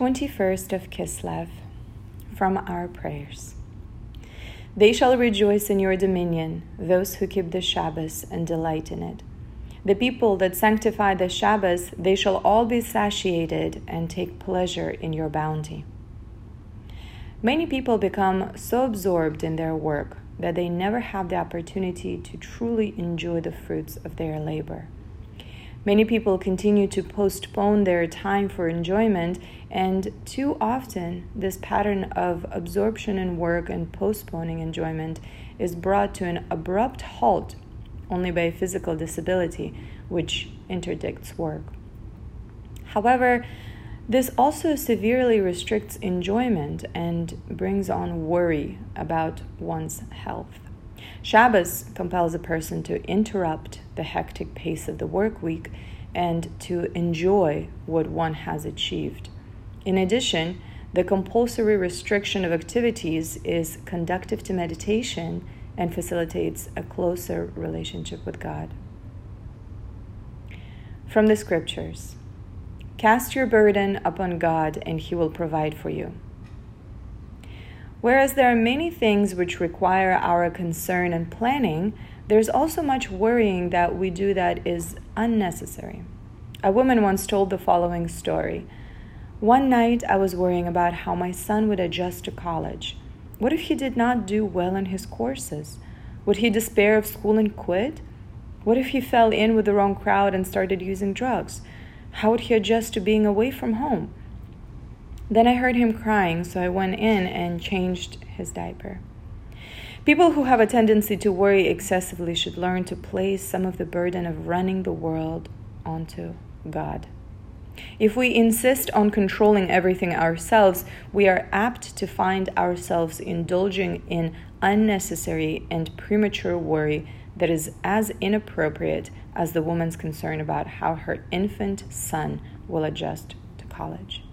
21st of Kislev from our prayers. They shall rejoice in your dominion, those who keep the Shabbos and delight in it. The people that sanctify the Shabbos, they shall all be satiated and take pleasure in your bounty. Many people become so absorbed in their work that they never have the opportunity to truly enjoy the fruits of their labor. Many people continue to postpone their time for enjoyment, and too often, this pattern of absorption in work and postponing enjoyment is brought to an abrupt halt only by physical disability, which interdicts work. However, this also severely restricts enjoyment and brings on worry about one's health. Shabbos compels a person to interrupt the hectic pace of the work week and to enjoy what one has achieved. In addition, the compulsory restriction of activities is conductive to meditation and facilitates a closer relationship with God. From the scriptures Cast your burden upon God, and He will provide for you. Whereas there are many things which require our concern and planning, there's also much worrying that we do that is unnecessary. A woman once told the following story One night I was worrying about how my son would adjust to college. What if he did not do well in his courses? Would he despair of school and quit? What if he fell in with the wrong crowd and started using drugs? How would he adjust to being away from home? Then I heard him crying, so I went in and changed his diaper. People who have a tendency to worry excessively should learn to place some of the burden of running the world onto God. If we insist on controlling everything ourselves, we are apt to find ourselves indulging in unnecessary and premature worry that is as inappropriate as the woman's concern about how her infant son will adjust to college.